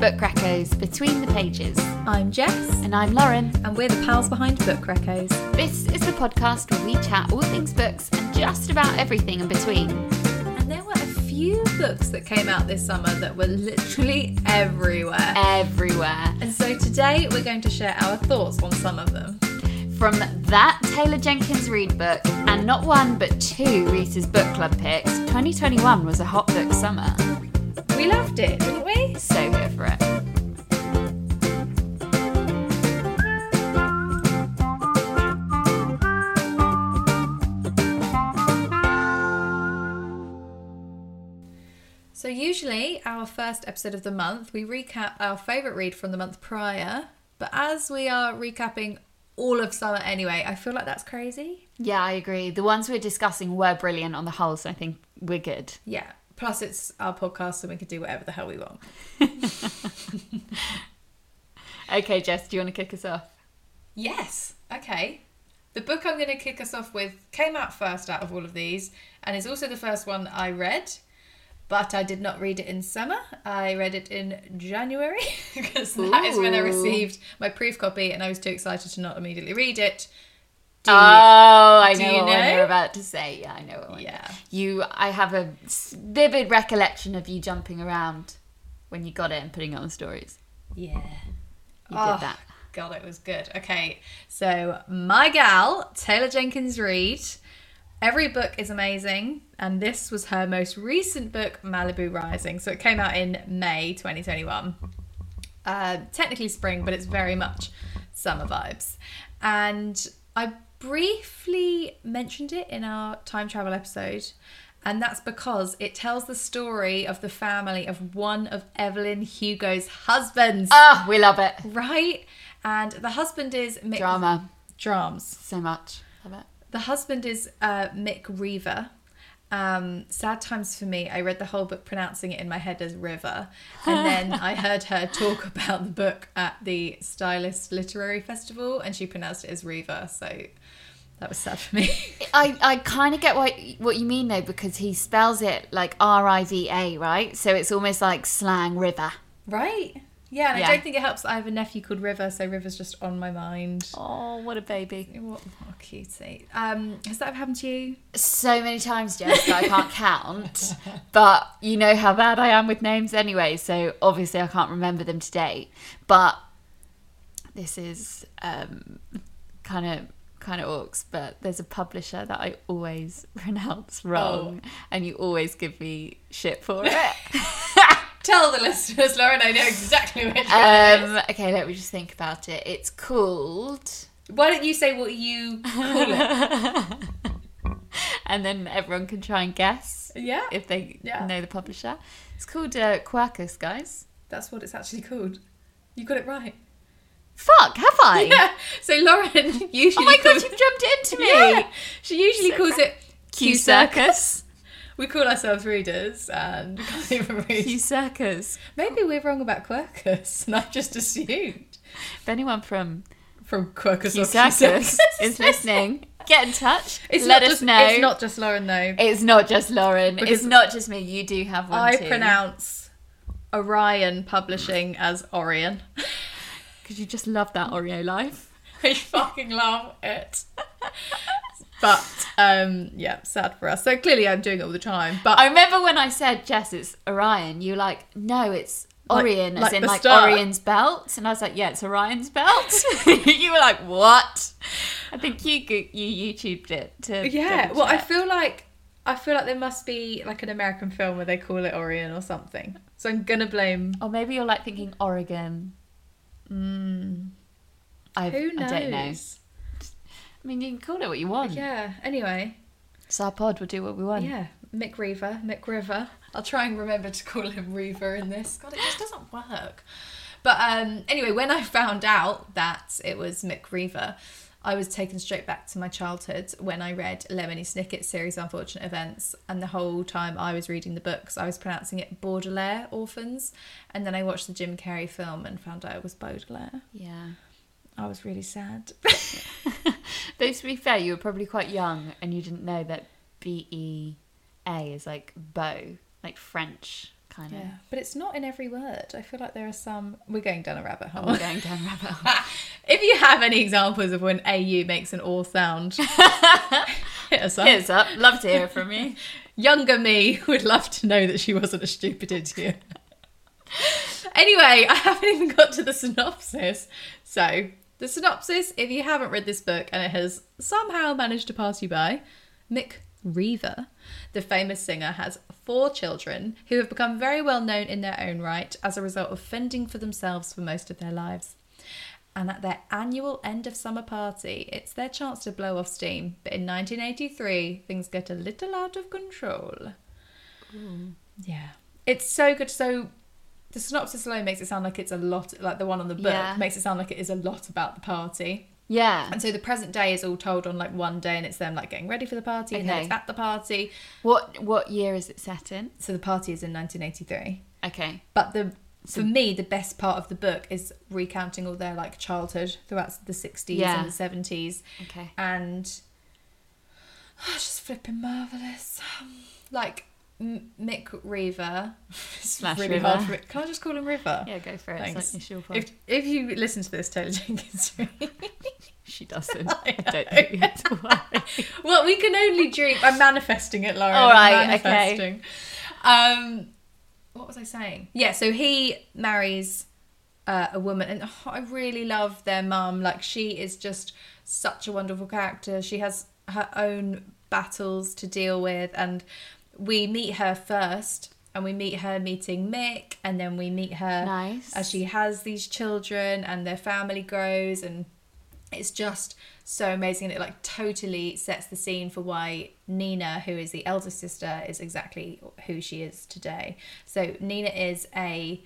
Book Reccos Between the Pages. I'm Jess, And I'm Lauren. and we're the pals behind Book Reccos. This is the podcast where we chat all things books and just about everything in between. And there were a few books that came out this summer that were literally everywhere. Everywhere. And so today we're going to share our thoughts on some of them. From that Taylor Jenkins Reid book and not one but two Reese's Book Club picks, 2021 was a hot book summer. We loved it, didn't we? So here for it. So usually our first episode of the month, we recap our favourite read from the month prior. But as we are recapping all of summer anyway, I feel like that's crazy. Yeah, I agree. The ones we're discussing were brilliant on the whole, so I think we're good. Yeah. Plus it's our podcast and we can do whatever the hell we want. Okay, Jess, do you want to kick us off? Yes. Okay. The book I'm going to kick us off with came out first out of all of these and is also the first one I read, but I did not read it in summer. I read it in January because that is when I received my proof copy and I was too excited to not immediately read it. Do oh, I know you what know? you're about to say. Yeah, I know what one. Yeah. You, I have a vivid recollection of you jumping around when you got it and putting it on stories. Yeah. You Oh, did that. God, it was good. Okay, so my gal, Taylor Jenkins Reid. Every book is amazing, and this was her most recent book, Malibu Rising. So it came out in May 2021. Uh, technically spring, but it's very much summer vibes. And I briefly mentioned it in our time travel episode, and that's because it tells the story of the family of one of Evelyn Hugo's husbands. Oh, we love it. Right? And the husband is Mick Drama. Drums. So much. Love it. The husband is uh, Mick Reaver. Um, sad times for me. I read the whole book pronouncing it in my head as River, and then I heard her talk about the book at the Stylist Literary Festival, and she pronounced it as Reaver. So that was sad for me. I, I kind of get what what you mean though because he spells it like R I V A, right? So it's almost like slang river. right? Yeah, and Yeah. I don't think it helps. I have a nephew called River, so River's just on my mind. Oh, what a baby! What, what a cutie. Um, has that ever happened to you? So many times, Jess, that I can't count. But you know how bad I am with names anyway, so obviously I can't remember them today. But this is um, kind of kind of orcs. But there's a publisher that I always pronounce wrong, and you always give me shit for it. Tell the listeners, Lauren. I know exactly which one it is. Um, okay, let me just think about it. It's called, Why don't you say what you call it? and then everyone can try and guess yeah, if they Yeah. know the publisher. It's called uh, Quercus, guys. that's what it's actually called. You got it right. Fuck, have I? Yeah. So Lauren usually Oh my god, you've jumped into me. yeah. She usually So calls it Q Circus. We call ourselves readers and we can't even read. Q Circus. Maybe we're wrong about Quercus, and I've just assumed If anyone from from Quercus Q or Circus is listening, get in touch. It's Let not us just, know. It's not just Lauren though. It's not just Lauren. Because it's not just me. You do have one I too. pronounce Orion Publishing as Orion. because you just love that Oreo life. I fucking love it. But um, yeah, sad for us. So clearly, I'm doing it all the time. But I remember when I said Jess, it's Orion. You were like, no, it's Orion, like as in like star. Orion's belt, and I was like, yeah, it's Orion's belt. you were like, what? I think you you YouTubed it to yeah, well, I feel like I feel like there must be like an American film where they call it Orion or something. So I'm gonna blame. or maybe you're like thinking Oregon. Mm, who knows? I don't know. I mean, you can call it what you want. Yeah. Anyway, It's our pod. We'll do what we want. yeah, Mick Reaver, Mick River. I'll try and remember to call him Reaver in this. God, it just doesn't work. But um, anyway, when I found out that it was Mick Reaver, I was taken straight back to my childhood when I read Lemony Snicket's series Unfortunate Events. And the whole time I was reading the books, I was pronouncing it Baudelaire Orphans. And then I watched the Jim Carrey film and found out it was Baudelaire. Yeah. I was really sad. Though to be fair, you were probably quite young and you didn't know that B E A is like bow, like French kind of. Yeah, but it's not in every word. I feel like there are some. We're going down a rabbit oh, hole. We're going down rabbit hole. if you have any examples of when AU makes an all sound, hit us up. Here's up. Love to hear from you. Younger me would love to know that she wasn't a stupid idiot. anyway, I haven't even got to the synopsis. So, the synopsis, if you haven't read this book and it has somehow managed to pass you by, Mick Reaver, the famous singer, has four children who have become very well known in their own right as a result of fending for themselves for most of their lives. And at their annual end of summer party, it's their chance to blow off steam. But in 1983, things get a little out of control. Yeah. It's so good. So the synopsis alone makes it sound like it's a lot, like the one on the book Yeah. makes it sound like it is a lot about the party. Yeah. And so the present day is all told on like one day and it's them like getting ready for the party and then it's at the party. What what year is it set in? So the party is in 1983. Okay. But the for me, the best part of the book is recounting all their like childhood throughout the 60s Yeah. and the 70s. Okay. and oh, it's just flipping marvelous. Like M- Mick Reaver, Slash really River. hard for it. Can I just call him River? Yeah, go for it. Thanks. It's like. If if you listen to this, Taylor Jenkins, she doesn't. I I don't think have to worry. well, we can only dream. I'm manifesting it, Lauren. All right, okay. Um, what was I saying? Yeah, so he marries uh, a woman, and oh, I really love their mum. Like she is just such a wonderful character. She has her own battles to deal with, and we meet her first, and we meet her meeting Mick, and then we meet her Nice. as she has these children, and their family grows, and it's just so amazing and it like totally sets the scene for why Nina who is the elder sister is exactly who she is today so Nina is a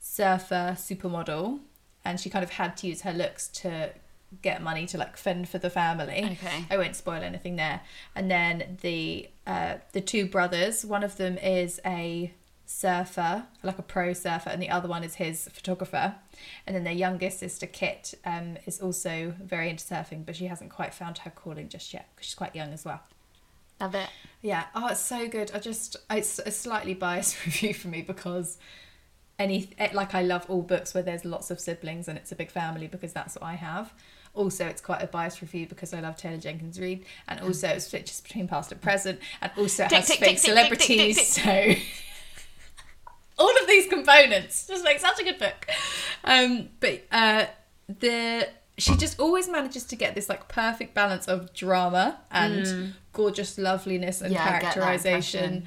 surfer supermodel and she kind of had to use her looks to get money to like fend for the family Okay. I won't spoil anything there and then the uh the two brothers one of them is a surfer like a pro surfer and the other one is his photographer and then their youngest sister Kit um, is also very into surfing, but she hasn't quite found her calling just yet because she's quite young as well. Love it. Yeah, oh, it's so good. I just it's a slightly biased review for me because any eh, like I love all books where there's lots of siblings and it's a big family because that's what I have. Also, it's quite a biased review because I love Taylor Jenkins Reid, and also it switches between past and present, and also it has fake celebrities. So all of these components just make such a good book. Um, but uh, the she just always manages to get this like perfect balance of drama and gorgeous loveliness and Mm. Yeah, I get that characterization.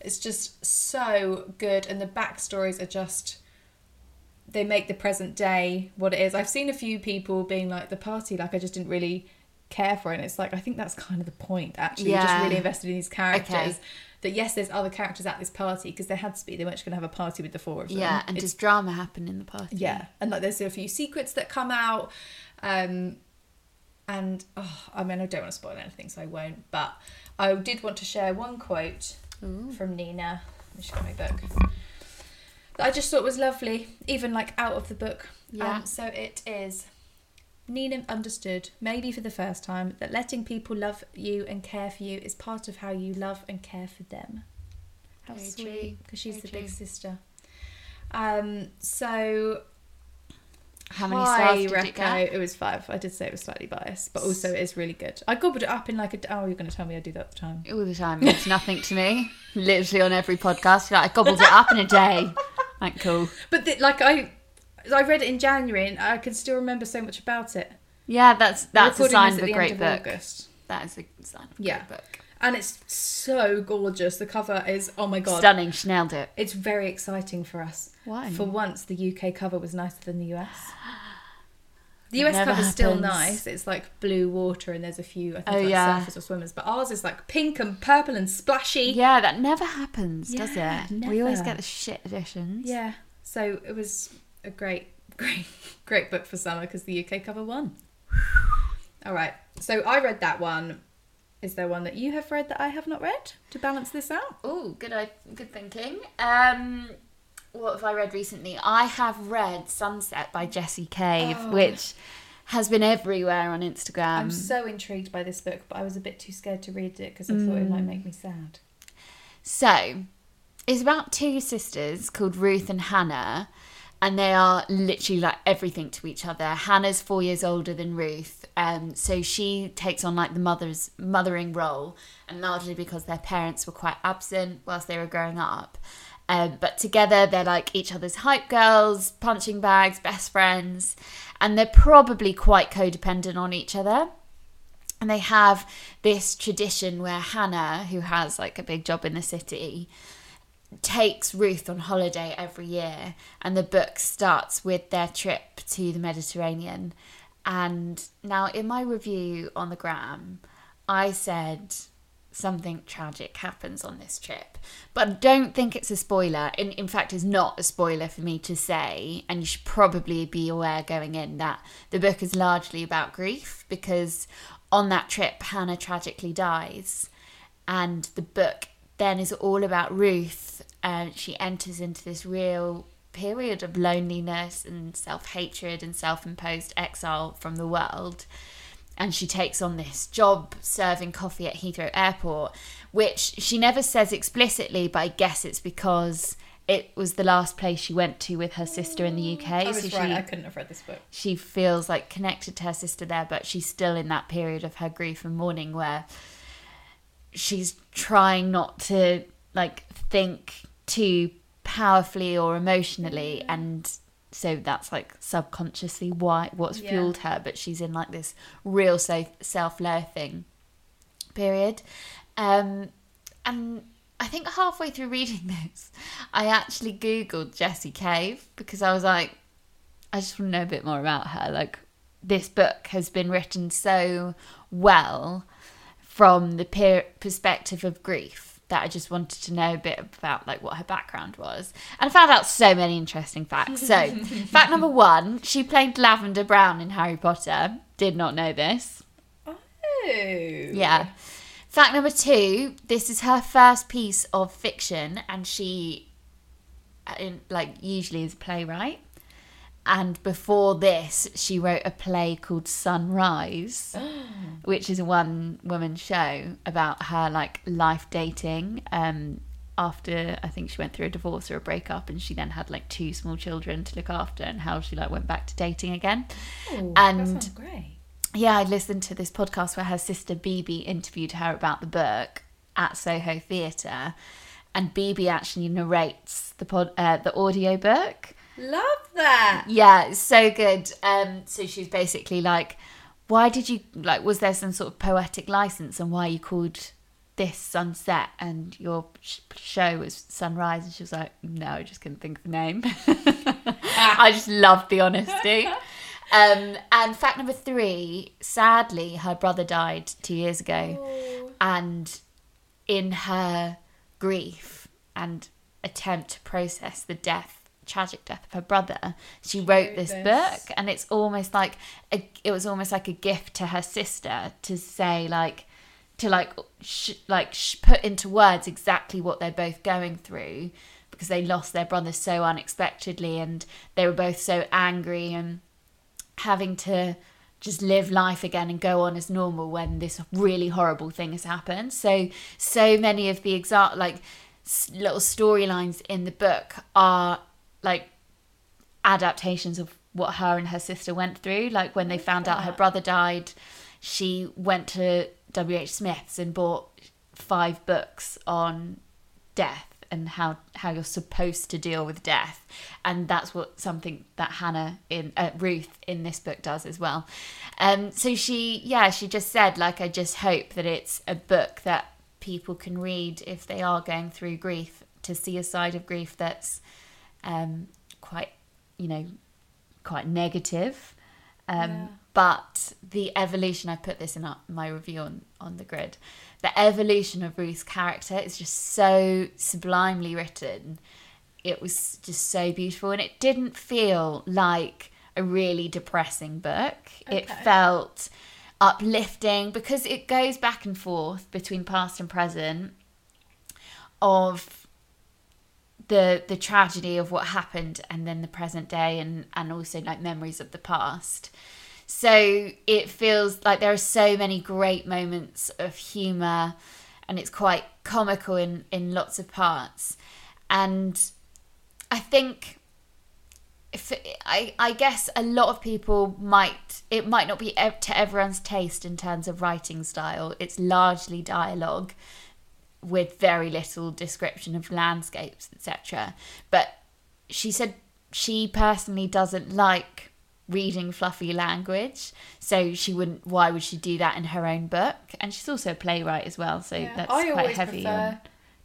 It's just so good, and the backstories are just they make the present day what it is. I've seen a few people being like the party, like I just didn't really care for it. And it's like I think that's kind of the point. Actually, You're just really invested in these characters. Okay. That yes, there's other characters at this party because there had to be. They weren't just going to have a party with the four of them. Yeah, and It's- does drama happen in the party? yeah, and like there's a few secrets that come out, um, and oh, I mean I don't want to spoil anything, so I won't. But I did want to share one quote from Nina. Let me just get my book. I just thought was lovely, even like out of the book. Yeah. Um, so it is. Nina understood, maybe for the first time, that letting people love you and care for you is part of how you love and care for them. How Very sweet, because she's very the big sister. Um, so How many stars did it get? it was five. I did say it was slightly biased, but also it is really good. I gobbled it up in like a. Oh, you're going to tell me I do that all the time. All the time. It's nothing to me. Literally on every podcast. Like, I gobbled it up in a day. Like, cool. But the, like I, I read it in January and I can still remember so much about it. Yeah, that's that's a sign of a great book. August. That is a sign of a Yeah. great book. and it's so gorgeous. The cover is oh my god. Stunning. She nailed it. It's very exciting for us. Why? For once, the UK cover was nicer than the US. The That US never cover's still happens. nice. It's like blue water and there's a few I think Oh, like yeah. surfers or swimmers, but ours is like pink and purple and splashy. Yeah, that never happens, does Yeah, it? We always get the shit editions. Yeah. So it was a great, great, great book for summer because the UK cover won. All right. So I read that one. Is there one that you have read that I have not read to balance this out? Oh, good, i- good thinking. Um, what have I read recently? I have read Sunset by Jessie Cave, Oh. which has been everywhere on Instagram. I'm so intrigued by this book, but I was a bit too scared to read it because I thought it might make me sad. So, it's about two sisters called Ruth and Hannah, and they are literally like everything to each other. Hannah's four years older than Ruth, um, so she takes on like the mother's mothering role, and largely because their parents were quite absent whilst they were growing up. Um, but together, they're like each other's hype girls, punching bags, best friends, and they're probably quite codependent on each other. And they have this tradition where Hannah, who has like a big job in the city, takes Ruth on holiday every year, and the book starts with their trip to the Mediterranean. And now, in my review on the gram, I said something tragic happens on this trip, but I don't think it's a spoiler. In, in fact, it's not a spoiler for me to say, and you should probably be aware going in that the book is largely about grief because on that trip, Hannah tragically dies, and the book then is all about Ruth. And she enters into this real period of loneliness and self hatred and self imposed exile from the world. And she takes on this job serving coffee at Heathrow Airport, which she never says explicitly, but I guess it's because it was the last place she went to with her sister in the UK. I was so right. she I couldn't have read this book. she feels like connected to her sister there, but she's still in that period of her grief and mourning where she's trying not to like think too powerfully or emotionally mm. and so that's like subconsciously why what's Yeah. fueled her but she's in like this real self self-loathing period um and I think halfway through reading this, I actually Googled Jessie Cave because I was like, I just want to know a bit more about her. Like, this book has been written so well from the peer perspective of grief that I just wanted to know a bit about like what her background was, and I found out so many interesting facts. So, fact number one: she played Lavender Brown in Harry Potter. Did not know this. Oh. Yeah. Fact number two: this is her first piece of fiction, and she, uh, like, usually is a playwright. And before this, she wrote a play called Sunrise, which is a one-woman show about her like life dating. Um, after I think she went through a divorce or a breakup, and she then had like two small children to look after, and how she like went back to dating again. Ooh, And- great. Yeah, I listened to this podcast where her sister Bebe interviewed her about the book at Soho Theatre, and Bebe actually narrates the pod, uh, the audio book. Love that. Yeah, it's so good. Um, so she's basically like, "Why did you like? Was there some sort of poetic license, and why you called this sunset and your sh- show was sunrise?" And she was like, "No, I just couldn't think of a name." I just loved the honesty. Um, and fact number three: sadly, her brother died two years ago Oh. and in her grief and attempt to process the death tragic death of her brother she wrote wrote this, this. book and it's almost like a, it was almost like a gift to her sister to say like to like sh- like sh- put into words exactly what they're both going through because they lost their brother so unexpectedly and they were both so angry and having to just live life again and go on as normal when this really horrible thing has happened. So so many of the exact like little storylines in the book are like adaptations of what her and her sister went through. Like when they found out her brother died, she went to WH Smith's and bought five books on death and how how you're supposed to deal with death. And that's what something that hannah in uh, ruth in this book does as well. Um so she yeah she just said like i just hope that it's a book that people can read if they are going through grief to see a side of grief that's um quite you know quite negative. Um Yeah. but the evolution i put this in our- my review on on the grid. The evolution of ruth's character is just so sublimely written. It was just so beautiful. And it didn't feel like a really depressing book. It felt uplifting because it goes back and forth between past and present of the the tragedy of what happened and then the present day and and also like memories of the past. So it feels like there are so many great moments of humor and it's quite comical in in lots of parts. And I think if I I guess a lot of people might it might not be to everyone's taste in terms of writing style. It's largely dialogue with very little description of landscapes, etc. But she said she personally doesn't like reading fluffy language, so she wouldn't. Why would she do that in her own book? And she's also a playwright as well, so Yeah, that's I quite heavy. prefer On,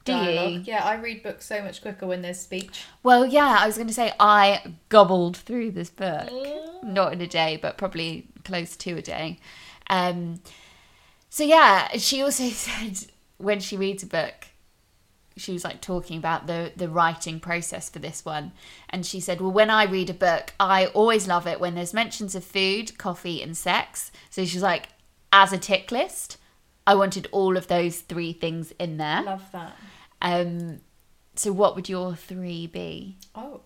do you? Yeah, I read books so much quicker when there's speech. Well, yeah, I was going to say I gobbled through this book, Mm. not in a day, but probably close to a day. Um, so yeah, she also said when she reads a book, she was like talking about the the writing process for this one, and she said, "Well, when I read a book, I always love it when there's mentions of food, coffee, and sex." So she's like, as a tick list, I wanted all of those three things in there. Love that. Um, so what would your three be? Oh.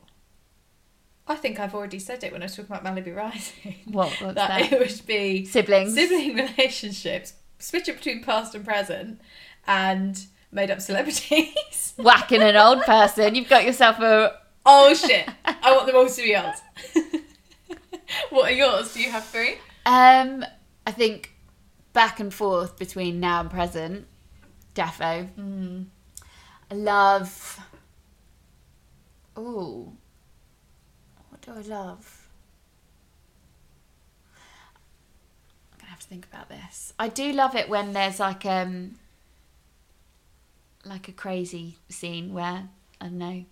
I think I've already said it when I was talking about Malibu Rising. What that, that? it would be Siblings. sibling relationships, switch it between past and present, and made up celebrities. Whacking an old person. You've got yourself a. oh shit! I want them all to be old. what are yours? Do you have three? Um, I think back and forth between now and present. Defo. Mm. I love. Oh. What do I love? I'm gonna have to think about this. I do love it when there's like um like a crazy scene where I don't know.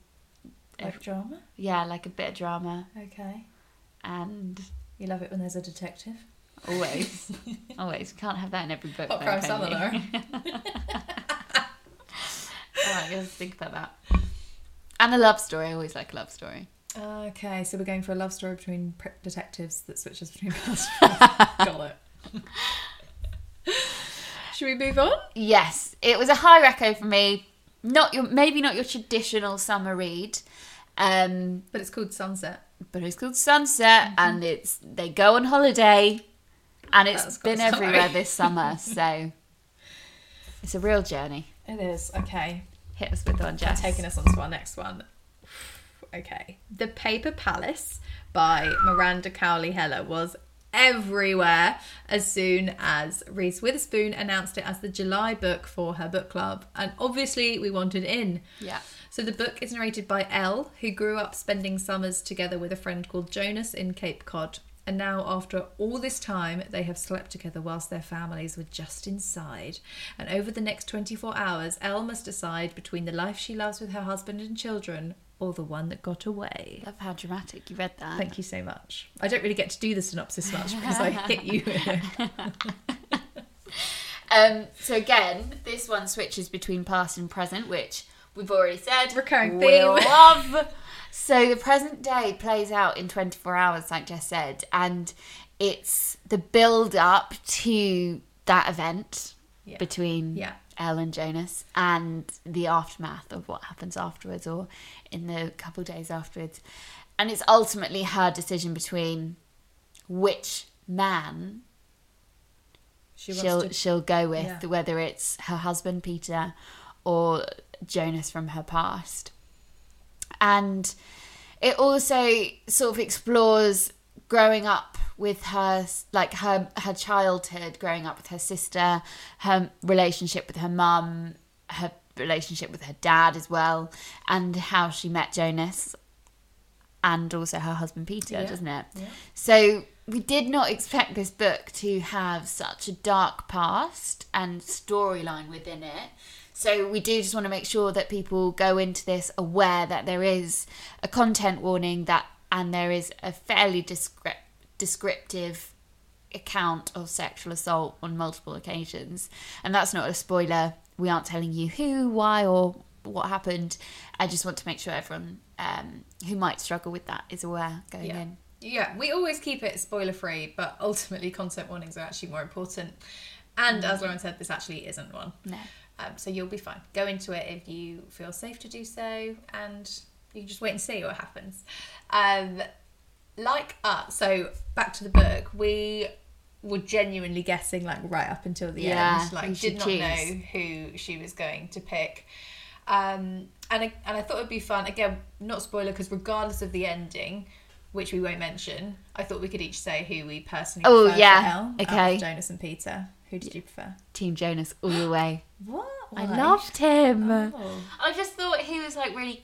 Like drama. Yeah, like a bit of drama Okay. and You love it when there's a detective. always, always can't have that in every book. Hot though, summer, you? Laura. All right, let's think about that. And a love story. I always like a love story. Okay, so we're going for a love story between detectives that switches between past and present. Got it. Should we move on? Yes, it was a high reco for me. Not your maybe not your traditional summer read, um, But it's called Sunset. but it's called Sunset, and it's they go on holiday, and it's That's been everywhere this summer. So it's a real journey. It is. Okay. Hit us with one, Jess. Taking us on to our next one. Okay. The Paper Palace by Miranda Cowley Heller was everywhere as soon as Reese Witherspoon announced it as the July book for her book club. And obviously, we wanted in. Yeah. So the book is narrated by Elle, who grew up spending summers together with a friend called Jonas in Cape Cod. And now, after all this time, they have slept together whilst their families were just inside. And over the next 24 hours, Elle must decide between the life she loves with her husband and children or the one that got away. Love how dramatic you read that. Thank you so much. I don't really get to do the synopsis much because I hit you. Um, so again, this one switches between past and present, which we've already said. Recurring we theme. love. So the present day plays out in 24 hours, like Jess said, and it's the build up to that event Yeah. between Yeah. Elle and Jonas and the aftermath of what happens afterwards or in the couple days afterwards. And it's ultimately her decision between which man She she'll to. she'll go with Yeah. whether it's her husband Peter or Jonas from her past. And it also sort of explores growing up with her like her her childhood, growing up with her sister, her relationship with her mum, her relationship with her dad as well, and how she met Jonas and also her husband Peter, Yeah. doesn't it? Yeah. So we did not expect this book to have such a dark past and storyline within it. So we do just want to make sure that people go into this aware that there is a content warning that and there is a fairly descript- descriptive account of sexual assault on multiple occasions. And that's not a spoiler. We aren't telling you who, why, or what happened. I just want to make sure everyone um, who might struggle with that is aware going Yeah. in. Yeah, we always keep it spoiler free, but ultimately, content warnings are actually more important. And as Lauren said, this actually isn't one. No. Um, so you'll be fine. Go into it if you feel safe to do so, and you just wait and see what happens. Um, like us, so back to the book, we were genuinely guessing like right up until the Yeah, end. Like who did not choose. know who she was going to pick. Um, and I, and I thought it'd be fun. Again, not spoiler because regardless of the ending, which we won't mention, I thought we could each say who we personally. Oh, prefer yeah. Elle out of Okay. Jonas and Peter. Who did you prefer? Team Jonas all the way. What? I loved him. Oh. I just thought he was like really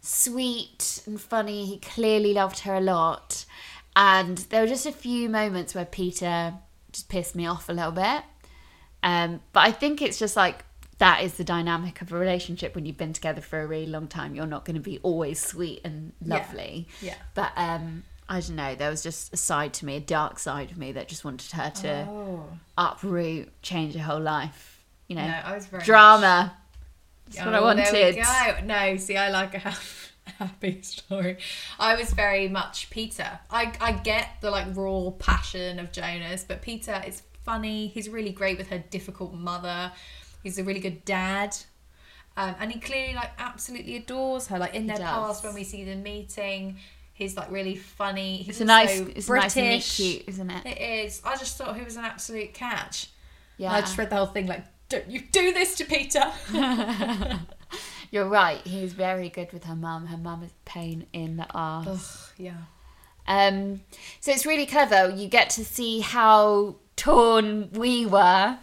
sweet and funny. He clearly loved her a lot. And there were just a few moments where Peter just pissed me off a little bit. Um, but I think it's just like that is the dynamic of a relationship when you've been together for a really long time. You're not going to be always sweet and lovely. Yeah. But um, I don't know. There was just a side to me, a dark side of me that just wanted her to Oh. uproot, change her whole life. You know, No, I was very drama. That's what I wanted. There we go. No, see, I like a happy story. I was very much Peter. I I get the like raw passion of Jonas, but Peter is funny. He's really great with her difficult mother. He's a really good dad. Um, and he clearly like absolutely adores her. Like in their does. past, when we see them meeting, he's like really funny. He's It's a nice, it's British. nice and cute, isn't it? It is. I just thought he was an absolute catch. Yeah, I just read the whole thing like, don't you do this to Peter? you're right. He's very good with her mum. Her mum is pain in the arse. Ugh, yeah. Um, so it's really clever. You get to see how torn we were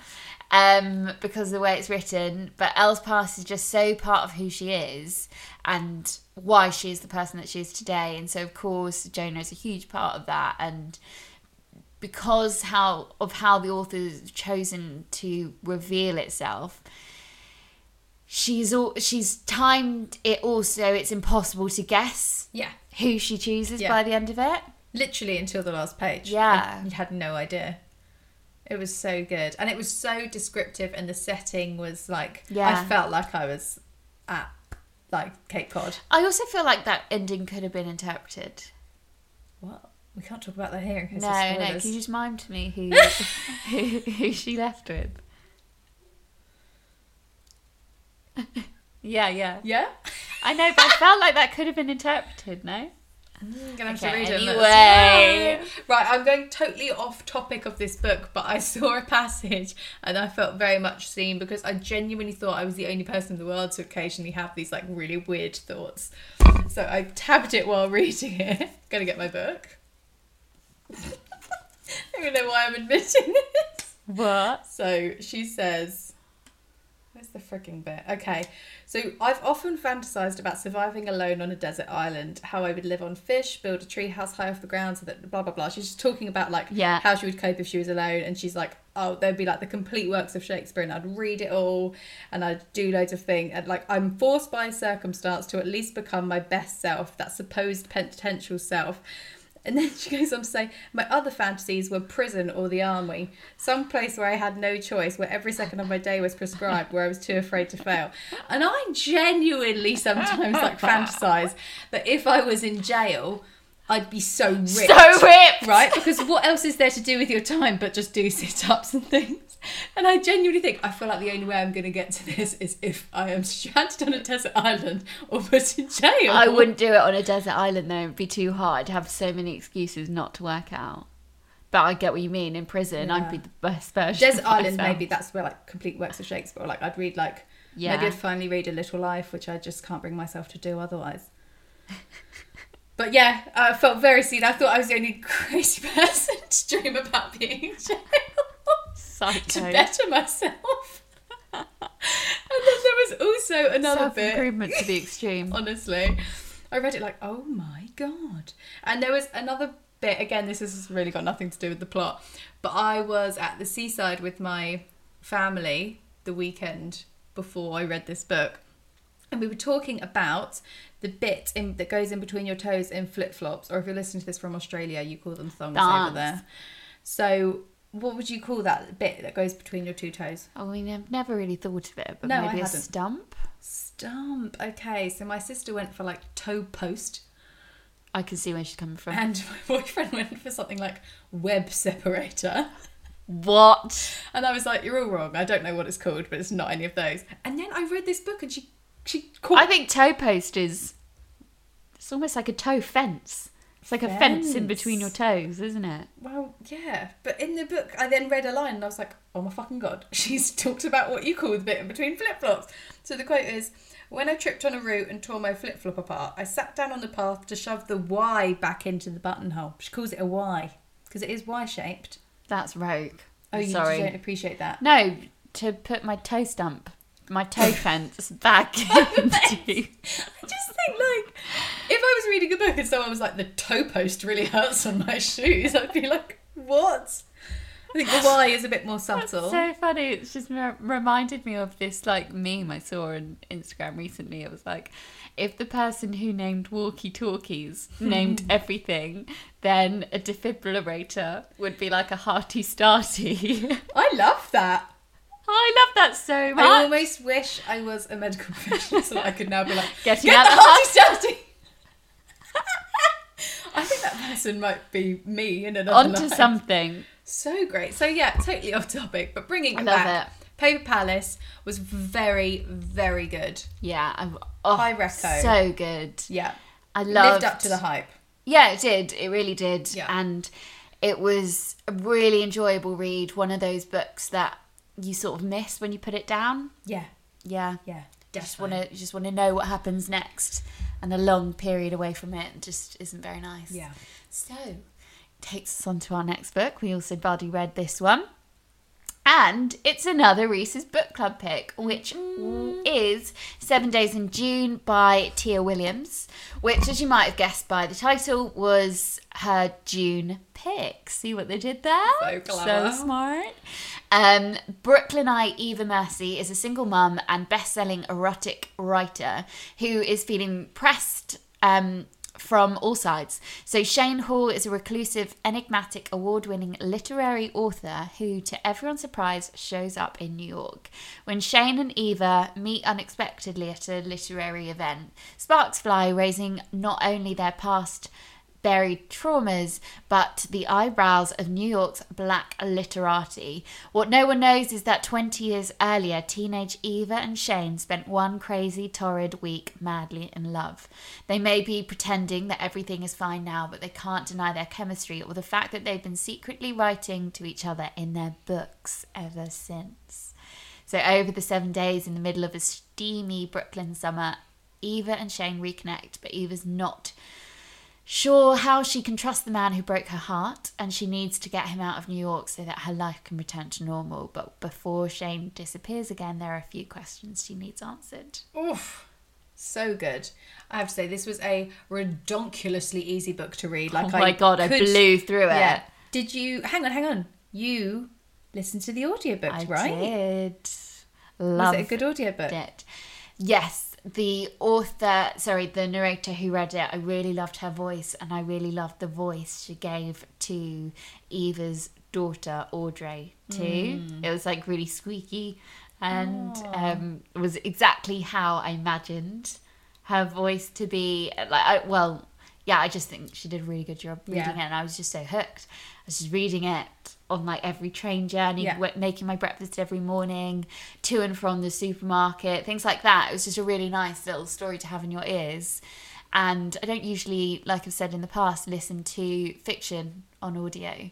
um, because of the way it's written. But Elle's past is just so part of who she is and why she is the person that she is today. And so, of course, Jonah is a huge part of that. And because how of how the author's chosen to reveal itself, she's all she's timed it also. It's impossible to guess Yeah. who she chooses Yeah. by the end of it. literally until the last page. Yeah. you had no idea. It was so good, and it was so descriptive, and the setting was like, Yeah. I felt like I was at like Cape Cod. I also feel like that ending could have been interpreted. What? We can't talk about that here in case No, of no. Can you just mime to me who who, who she left with? yeah, yeah. Yeah. I know, but I felt like that could have been interpreted. No. I'm gonna have Okay, to read it. anyway. Right, I'm going totally off topic of this book, but I saw a passage and I felt very much seen because I genuinely thought I was the only person in the world to occasionally have these like really weird thoughts. So I tabbed it while reading it. Gonna get my book. I don't know why I'm admitting this. What? So she says, Where's the freaking bit? Okay. So I've often fantasized about surviving alone on a desert island, how I would live on fish, build a treehouse high off the ground so that blah blah blah. She's just talking about like Yeah. how she would cope if she was alone and she's like, Oh, there'd be like the complete works of Shakespeare and I'd read it all and I'd do loads of things and like I'm forced by circumstance to at least become my best self, that supposed potential self. And then she goes on to say, My other fantasies were prison or the army, some place where I had no choice, where every second of my day was prescribed, where I was too afraid to fail. And I genuinely sometimes like fantasize that if I was in jail, I'd be so ripped. So ripped. Right? Because what else is there to do with your time but just do sit ups and things? And I genuinely think I feel like the only way I'm going to get to this is if I am stranded on a desert island or put in jail. I wouldn't do it on a desert island though. It'd be too hard. I'd have so many excuses not to work out. But I get what you mean. In prison, Yeah. I'd be the best version. Desert Island, myself. maybe that's where like complete works of Shakespeare. Like I'd read like Yeah. maybe I'd finally read A Little Life, which I just can't bring myself to do otherwise. but yeah, I felt very seen. I thought I was the only crazy person to dream about being in jail to better myself. and then there was also another bit. Self-improvement to the extreme. Honestly, I read it like, oh my god. And there was another bit. Again, this has really got nothing to do with the plot. But I was at the seaside with my family the weekend before I read this book, and we were talking about the bit in, that goes in between your toes in flip flops, or if you're listening to this from Australia, you call them thongs over there. So. What would you call that bit that goes between your two toes? Oh, I mean, I've never really thought of it, but No, maybe a stump. Stump. Okay, so my sister went for like toe post. I can see where she's coming from. And my boyfriend went for something like web separator. What? And I was like, You're all wrong. I don't know what it's called, but it's not any of those. And then I read this book and she she called I think toe post is. It's almost like a toe fence. It's like a fence in between your toes, isn't it? Well, yeah, but in the book, I then read a line and I was like, oh my fucking god, she's talked about what you call the bit in between flip flops. So the quote is When I tripped on a root and tore my flip flop apart, I sat down on the path to shove the Y back into the buttonhole. She calls it a Y because it is Y shaped. That's rogue. Oh, you Sorry. don't appreciate that. No, to put my toe stump, my toe fence back into. I just think like if I was reading a book and someone was like the toe post really hurts on my shoes, I'd be like, what? I think the Y is a bit more subtle. So funny. It's just re- reminded me of this like meme I saw on Instagram recently. It was like, if the person who named walkie talkies hmm. named everything, then a defibrillator would be like a hearty starty. I love that. Oh, I love that so much. I almost wish I was a medical professional so that I could now be like, Getting get out the the hearty. I think that person might be me in another Onto life. something. So great. So yeah, totally off topic, but bringing I it love back. it. Paper Palace was very, very good. Yeah. I'm, oh, High reco. So good. Yeah, I loved lived up to the hype. Yeah, it did. It really did. Yeah. And it was a really enjoyable read. One of those books that you sort of miss when you put it down. Yeah, Yeah. yeah. Just want to just want to know what happens next, and a long period away from it just isn't very nice. Yeah. So, takes us on to our next book. We also buddy read this one. And it's another Reese's Book Club pick, which is Seven Days in June by Tia Williams, which, as you might have guessed by the title, was her June pick. See what they did there? So clever. So smart. Um, Brooklynite Eva Mercy is a single mum and best-selling erotic writer who is feeling pressed um, from all sides. So Shane Hall is a reclusive, enigmatic, award-winning literary author who, to everyone's surprise, shows up in New York. When Shane and Eva meet unexpectedly at a literary event, sparks fly, raising not only their past buried traumas, but the eyebrows of New York's black literati. What no one knows is that 20 years earlier, teenage Eva and Shane spent one crazy, torrid week madly in love. They may be pretending that everything is fine now, but they can't deny their chemistry or the fact that they've been secretly writing to each other in their books ever since. So, over the seven days in the middle of a steamy Brooklyn summer, Eva and Shane reconnect, but Eva's not sure how she can trust the man who broke her heart, and she needs to get him out of New York so that her life can return to normal. But before Shane disappears again, there are a few questions she needs answered. Oof. So good. I have to say, this was a redonkulously easy book to read. Like oh my god, I blew through it. Yeah. Did you? Hang on, hang on. You listened to the audiobook, I right? I did. Was it a good audiobook? it. Yes, the author, sorry, the narrator who read it, I really loved her voice and I really loved the voice she gave to Eva's daughter, Audrey, too. It was like really squeaky and um, was exactly how I imagined her voice to be. Like, I, well, yeah, I just think she did a really good job reading Yeah. it and I was just so hooked. I was just reading it on like every train journey, Yeah. w- making my breakfast every morning, to and from the supermarket, things like that. It was just a really nice little story to have in your ears. And I don't usually, like I've said in the past, listen to fiction on audio,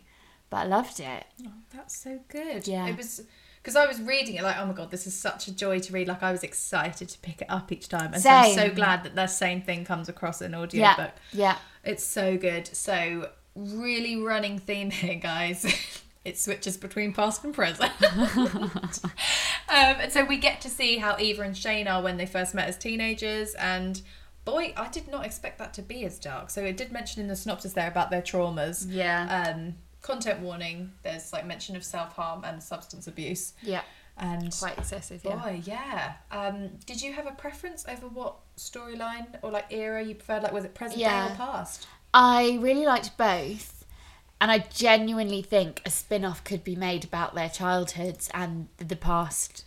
but I loved it. Oh, that's so good. Yeah. It was because I was reading it like, oh my god, this is such a joy to read. Like I was excited to pick it up each time, and so I'm so glad that that same thing comes across in audio Yeah, book. yeah. It's so good. So really running theme here, guys. it switches between past and present. um, and so we get to see how Eva and Shane are when they first met as teenagers and. Boy, I did not expect that to be as dark. So it did mention in the synopsis there about their traumas. Yeah. Um, content warning. There's like mention of self harm and substance abuse. Yeah. And Quite excessive, boy, yeah. Um, did you have a preference over what storyline or like era you preferred? Like, was it present day Yeah. or past? I really liked both. And I genuinely think a spin off could be made about their childhoods and the past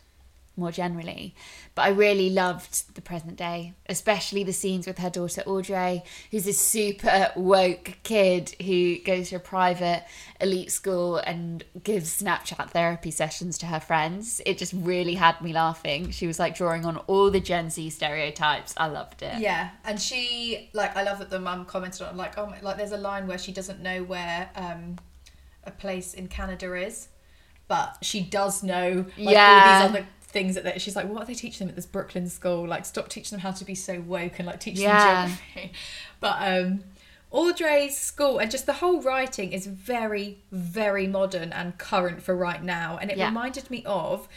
more generally. But I really loved the present day, especially the scenes with her daughter Audrey, who's this super woke kid who goes to a private elite school and gives Snapchat therapy sessions to her friends. It just really had me laughing. She was like drawing on all the Gen Z stereotypes. I loved it. Yeah, and she like I love that the mum commented on like oh my, like there's a line where she doesn't know where um a place in Canada is, but she does know like Yeah. all these other things that they, she's like what are they teaching them at this Brooklyn school like stop teaching them how to be so woke and like teach Yeah. them geography but um Audrey's school and just the whole writing is very very modern and current for right now and it Yeah. reminded me of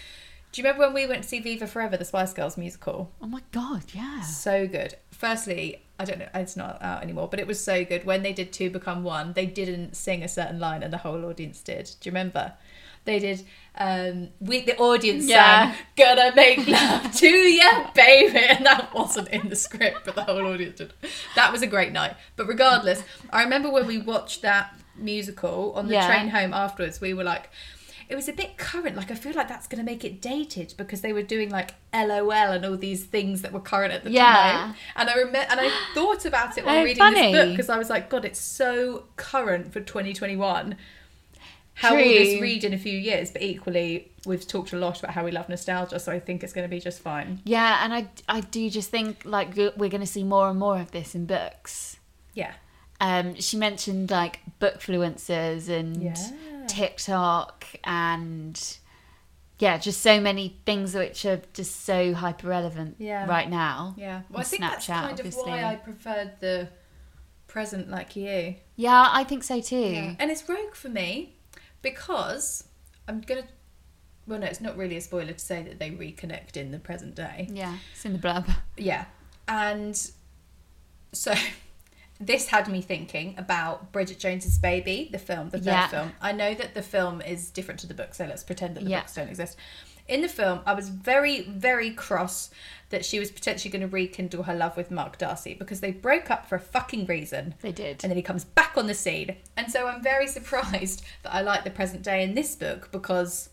do you remember when we went to see Viva Forever the Spice Girls musical Oh my god, yeah. so good. Firstly, I don't know, it's not out anymore, but it was so good. When they did Two Become One, they didn't sing a certain line and the whole audience did. Do you remember? They did, um, we, the audience Yeah. sang, Gonna make love to you, baby. And that wasn't in the script, but the whole audience did. That was a great night. But regardless, I remember when we watched that musical on the Yeah. train home afterwards, we were like, it was a bit current. Like I feel like that's going to make it dated because they were doing like LOL and all these things that were current at the Yeah. time. And I remember, and I thought about it while Oh, reading funny. this book because I was like, God, it's so current for 2021. How will this read in a few years? But equally, we've talked a lot about how we love nostalgia, so I think it's going to be just fine. Yeah, and I, I do just think like we're going to see more and more of this in books. Yeah. Um, she mentioned like bookfluencers and Yeah. TikTok and yeah, just so many things which are just so hyper relevant Yeah. right now. Yeah. Well, I think that's Snapchat, kind of obviously. why I preferred the present like you. Yeah, I think so too. Yeah. And it's Rogue for me because I'm to. Well, no, it's not really a spoiler to say that they reconnect in the present day. Yeah, it's in the blurb. Yeah. And so this had me thinking about Bridget Jones's Baby, the film, the third Yeah. film. I know that the film is different to the book, so let's pretend that the Yeah. books don't exist. In the film, I was very, very cross that she was potentially going to rekindle her love with Mark Darcy because they broke up for a fucking reason. They did. And then he comes back on the scene. And so I'm very surprised that I like the present day in this book because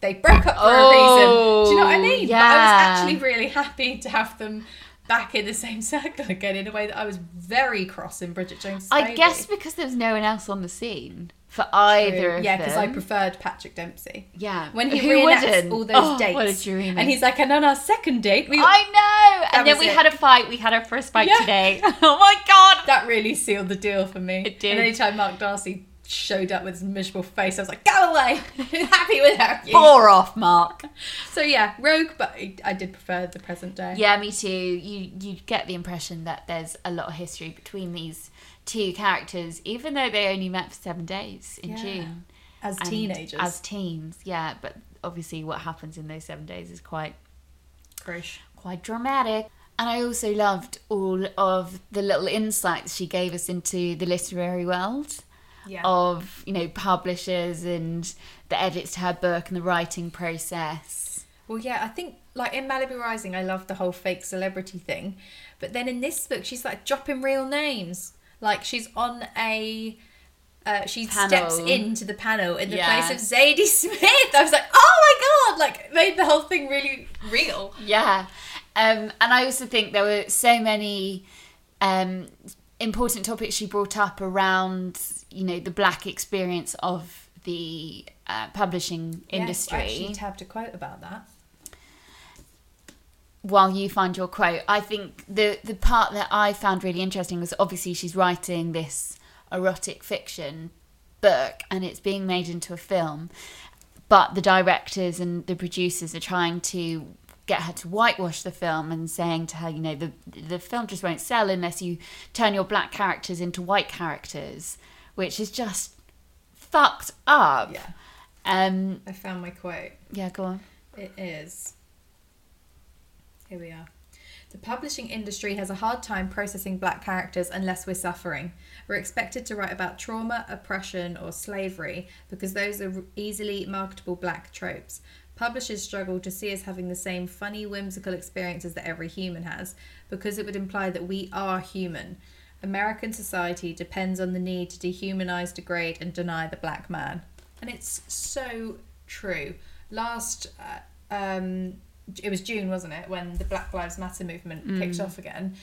they broke up for a reason. Do you know what I Oh, mean? But I was oh, actually really happy to have them back in the same circle again in a way that I was very cross in Bridget Jones' I Baby. guess because there was no one else on the scene for either of yeah, because I preferred Patrick Dempsey. yeah, When he Who reenacts wouldn't? all those Oh, dates. What a dream! And he's like, and on our second date, we I know. That And then we it. had a fight. We had our first fight Yeah. today. oh my god! that really sealed the deal for me. It did. And anytime Mark Darcy showed up with his miserable face, I was like, go away. happy without you. Bore off, Mark. So yeah, Rogue, but I, I did prefer the present day. Yeah, me too. You you get the impression that there's a lot of history between these two characters, even though they only met for seven days in Yeah. June As teenagers. as teens. Yeah, but obviously, what happens in those seven days is quite Krish. quite dramatic. And I also loved all of the little insights she gave us into the literary world Yeah. of, you know, publishers and the edits to her book and the writing process. Well, yeah, I think like in Malibu Rising, I love the whole fake celebrity thing, but then in this book, she's like dropping real names. Like she's on a. Uh, she Panel. steps into the panel in the Yeah. place of Zadie Smith. I was like, oh my god! Like made the whole thing really real. Yeah. Um, and I also think there were so many um, important topics she brought up around, you know, the black experience of the uh, publishing industry. Yeah, I actually tabbed a quote about that. While you find your quote, I think the the part that I found really interesting was obviously she's writing this erotic fiction book and it's being made into a film, but the directors and the producers are trying to get her to whitewash the film and saying to her, you know, the the film just won't sell unless you turn your black characters into white characters, which is just fucked up. Yeah, Um. I found my quote. Yeah. Go on. It is. Here we are. The publishing industry has a hard time processing black characters unless we're suffering. We're expected to write about trauma, oppression, or slavery because those are easily marketable black tropes. Publishers struggle to see us having the same funny, whimsical experiences that every human has because it would imply that we are human. American society depends on the need to dehumanize, degrade, and deny the black man. And it's so true. Last uh, um, it was June, wasn't it, when the Black Lives Matter movement Mm. kicked off again.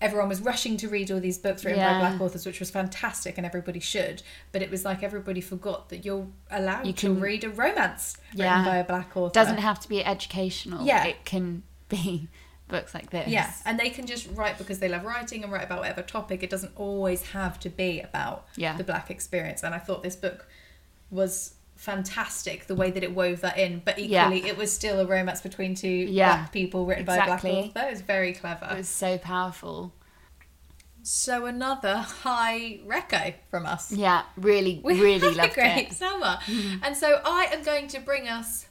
Everyone was rushing to read all these books written by black authors, which was fantastic, and everybody should. But it was like everybody forgot that you're allowed You to can- read a romance Yeah. written by a black author. doesn't have to be educational. Yeah. It can be books like this. Yeah, and they can just write because they love writing and write about whatever topic. It doesn't always have to be about Yeah. the black experience. And I thought this book was fantastic the way that it wove that in, but Yeah. equally it was still a romance between two Yeah, black people written exactly. by a black author. It was very clever. It was so powerful. So another high reco from us. Yeah, really, We really had a great it. summer. And so I am going to bring us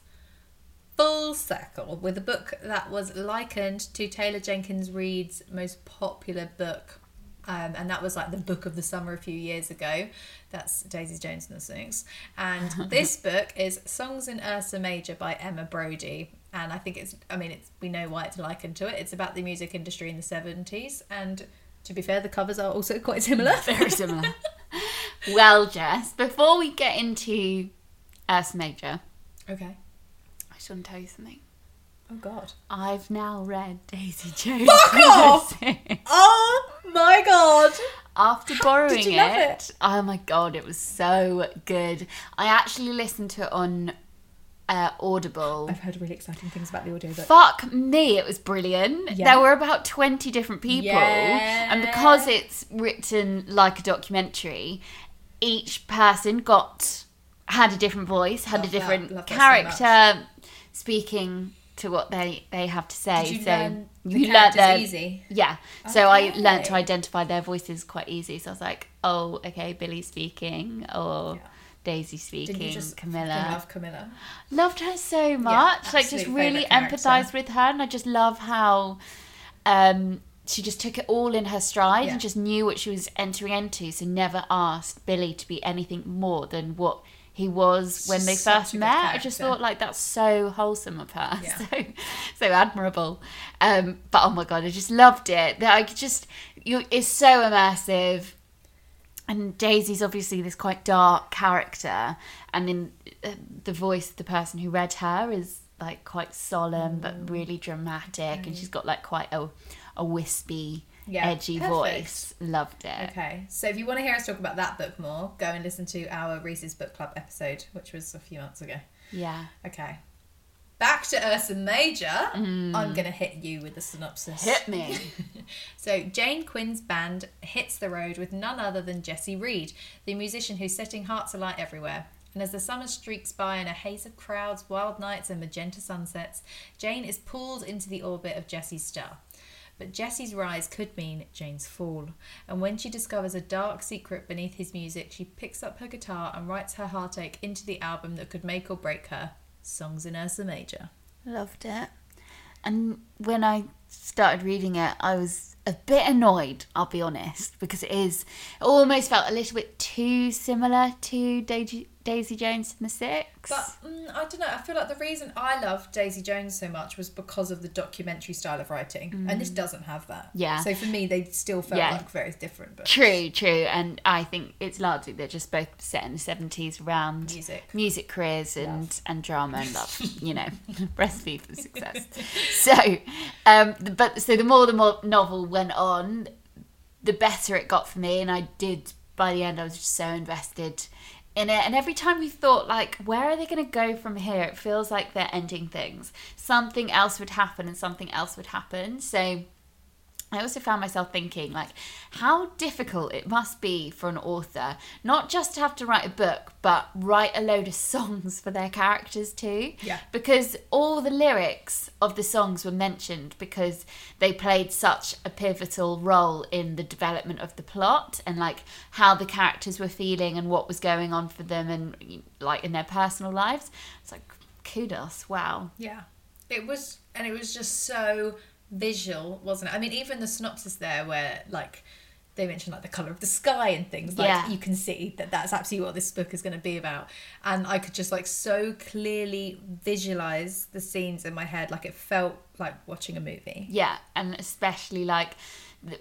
full circle with a book that was likened to Taylor Jenkins Reid's most popular book. Um, and that was like the book of the summer a few years ago. That's Daisy Jones and the Six. And this book is Songs in Ursa Major by Emma Brodie. And I think it's, I mean, it's, we know why it's likened to it. It's about the music industry in the 70s. And to be fair, the covers are also quite similar. Very similar. well, Jess, before we get into Ursa Major, Okay. I just want to tell you something. Oh, God. I've now read Daisy Jones. Fuck off! Oh my god! After borrowing did you love it, it? oh my god, it was so good. I actually listened to it on uh, Audible. I've heard really exciting things about the audiobook. Fuck me, it was brilliant. Yeah. There were about 20 different people. Yeah. And because it's written like a documentary, each person got had a different voice, had Love a different that so character speaking to what they, they have to say. Did you so learn the you learnt their easy? yeah. So I Okay. learnt to identify their voices quite easy. So I was like, oh, okay, Billy speaking or Yeah. Daisy speaking, you just Camilla. love Camilla? Loved her so much. like just really empathized with her and I just love how um she just took it all in her stride Yeah. and just knew what she was entering into, so never asked Billy to be anything more than what he was when they Such first met. I just character. thought like that's so wholesome of her. Yeah. So so admirable. Um but oh my god, I just loved it. That I just you it's so immersive and Daisy's obviously this quite dark character, and in uh, the voice of the person who read her is like quite solemn but really dramatic, and she's got like quite a a wispy, Yeah, edgy perfect. voice. Loved it. Okay, so if you want to hear us talk about that book more, go and listen to our Reese's Book Club episode, which was a few months ago. Yeah, Okay. Back to Ursa Major. Mm. I'm going to hit you with the synopsis. hit me. So, Jane Quinn's band hits the road with none other than Jesse Reid, the musician who's setting hearts alight everywhere. And as the summer streaks by in a haze of crowds, wild nights, and magenta sunsets, Jane is pulled into the orbit of Jesse's star. But Jesse's rise could mean Jane's fall. And when she discovers a dark secret beneath his music, she picks up her guitar and writes her heartache into the album that could make or break her Songs in Ursa Major. Loved it. And when I started reading it, I was a bit annoyed, I'll be honest, because it is it almost felt a little bit too similar to Daisy, Daisy Jones and the Six. But mm, I don't know. I feel like the reason I loved Daisy Jones so much was because of the documentary style of writing, and this doesn't have that. Yeah. So for me, they still felt Yeah. like very different. But True, true, and I think it's largely they're just both set in the seventies around Music. music careers and and drama and love. you know, recipe for success. so, um, but so the more the more novel went on, the better it got for me, and I did by the end. I was just so invested in it, and every time we thought like, where are they going to go from here? It feels like they're ending things. Something else would happen, and something else would happen. So. I also found myself thinking, like, how difficult it must be for an author not just to have to write a book, but write a load of songs for their characters too. Yeah. Because all the lyrics of the songs were mentioned because they played such a pivotal role in the development of the plot and, like, how the characters were feeling and what was going on for them and, like, in their personal lives. It's like, kudos, wow. yeah, it was, and it was just so visual, wasn't it? I mean, even the synopsis there, where like they mentioned like the color of the sky and things like Yeah. you can see that that's absolutely what this book is going to be about and i could just like so clearly visualize the scenes in my head like it felt like watching a movie Yeah, and especially like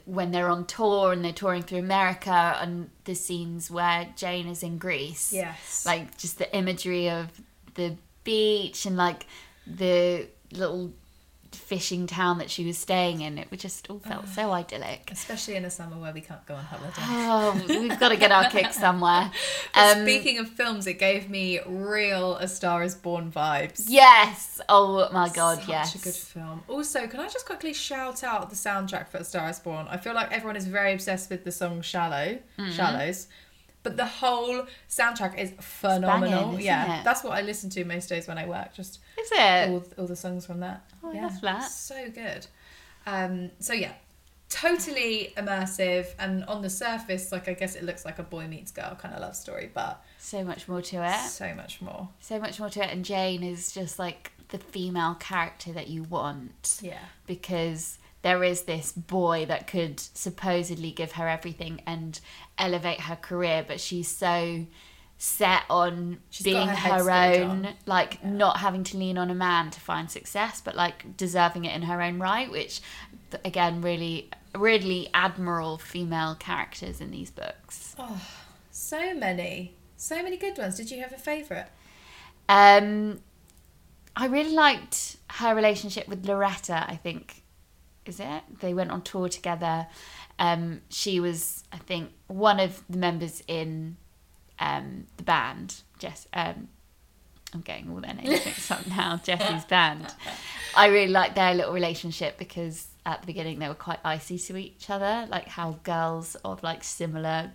when they're on tour and they're touring through America and the scenes where Jane is in Greece. yes Like just the imagery of the beach and like the little fishing town that she was staying in. It just all felt so idyllic. Especially in a summer where we can't go on holiday. Oh, we've got to get our kick somewhere. Um, Speaking of films, it gave me real A Star Is Born vibes. yes. Oh my god, Such yes. a good film. Also, can I just quickly shout out the soundtrack for A Star Is Born? I feel like everyone is very obsessed with the song "Shallow," Mm-hmm. "Shallows," but the whole soundtrack is phenomenal. isn't yeah, it? that's what I listen to most days when I work. Just Is it? all, all the songs from that. Oh, yeah, that. So good. Um, so yeah, totally immersive, and on the surface, like I guess it looks like a boy meets girl kind of love story, but So much more to it. so much more. So much more to it. And Jane is just like the female character that you want. Yeah. because there is this boy that could supposedly give her everything and elevate her career, but she's so set on She's being her her, own, on. like Yeah. not having to lean on a man to find success, but like deserving it in her own right, which again really really admirable female characters in these books. Oh, so many, so many good ones. Did you have a favourite? Um I really liked her relationship with Loretta, I think. Is it? They went on tour together. Um, she was, I think, one of the members in um, the band. Jess, um, I'm getting all their names mixed up now. Jesse's band. I really liked their little relationship because at the beginning they were quite icy to each other. Like how girls of like similar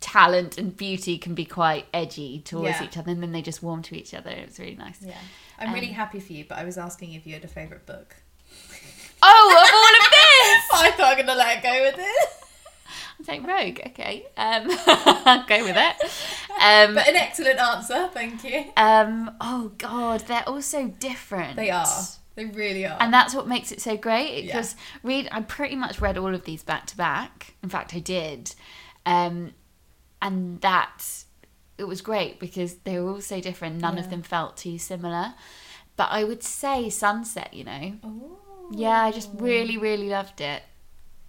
talent and beauty can be quite edgy towards Yeah. each other, and then they just warm to each other. It was really nice. Yeah. I'm really Um, happy for you, but I was asking if you had a favourite book. Oh, of all of this! I thought I'm going to let it go with it. I'm saying Rogue. Okay, um, I'll go with it. Um, But an excellent answer, thank you. um, oh God, they're all so different. They are. They really are. and that's what makes it so great. Yeah. Because read, I pretty much read all of these back to back. In fact, I did, um, and that it was great because they were all so different. None Yeah. of them felt too similar. But I would say Sunset. You know, Ooh. Yeah, I just really, really loved it.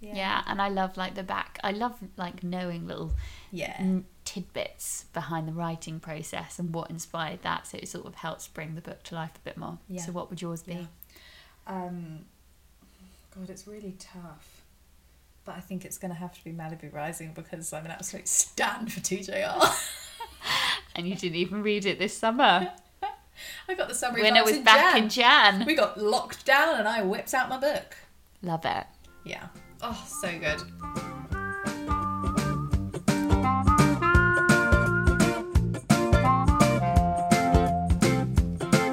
Yeah. Yeah, and I love like the back. I love like knowing little Yeah. n- tidbits behind the writing process and what inspired that. So it sort of helps bring the book to life a bit more. Yeah. So what would yours be? Yeah. Um, God, it's really tough. But I think it's going to have to be Malibu Rising because I'm an absolute stan for TJR. And you didn't even read it this summer. I got the summary when it was in back Jan. in Jan. We got locked down and I whipped out my book. Love it. Yeah. Oh, so good.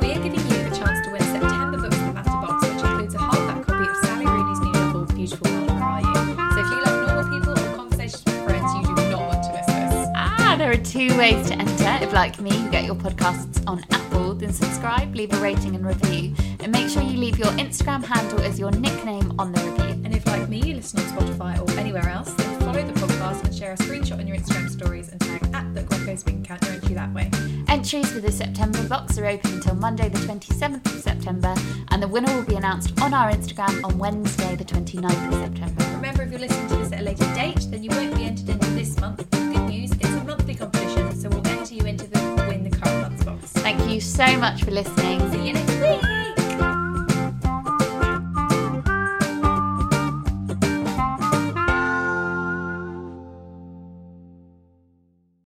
We are giving you the chance to win September Books in Box, which includes a hardback copy of Sally Rooney's new novel, Beautiful World, Where Are You? So if you love normal people or conversations with friends, you do not want to miss this. Ah, there are two ways to enter. If, like me, you get your podcasts on Apple, then subscribe, leave a rating and review, and make sure you leave your Instagram handle as your nickname on the review. And if, like me, you listen on Spotify or anywhere else, then follow the podcast and share a screenshot on your Instagram stories and tag at the Greco so we can count your entry that way. Entries for the September box are open until Monday, the 27th of September, and the winner will be announced on our Instagram on Wednesday, the 29th of September. Remember, if you're listening to this at a later date, then you won't be entered into this month. you so much for listening. See you next week.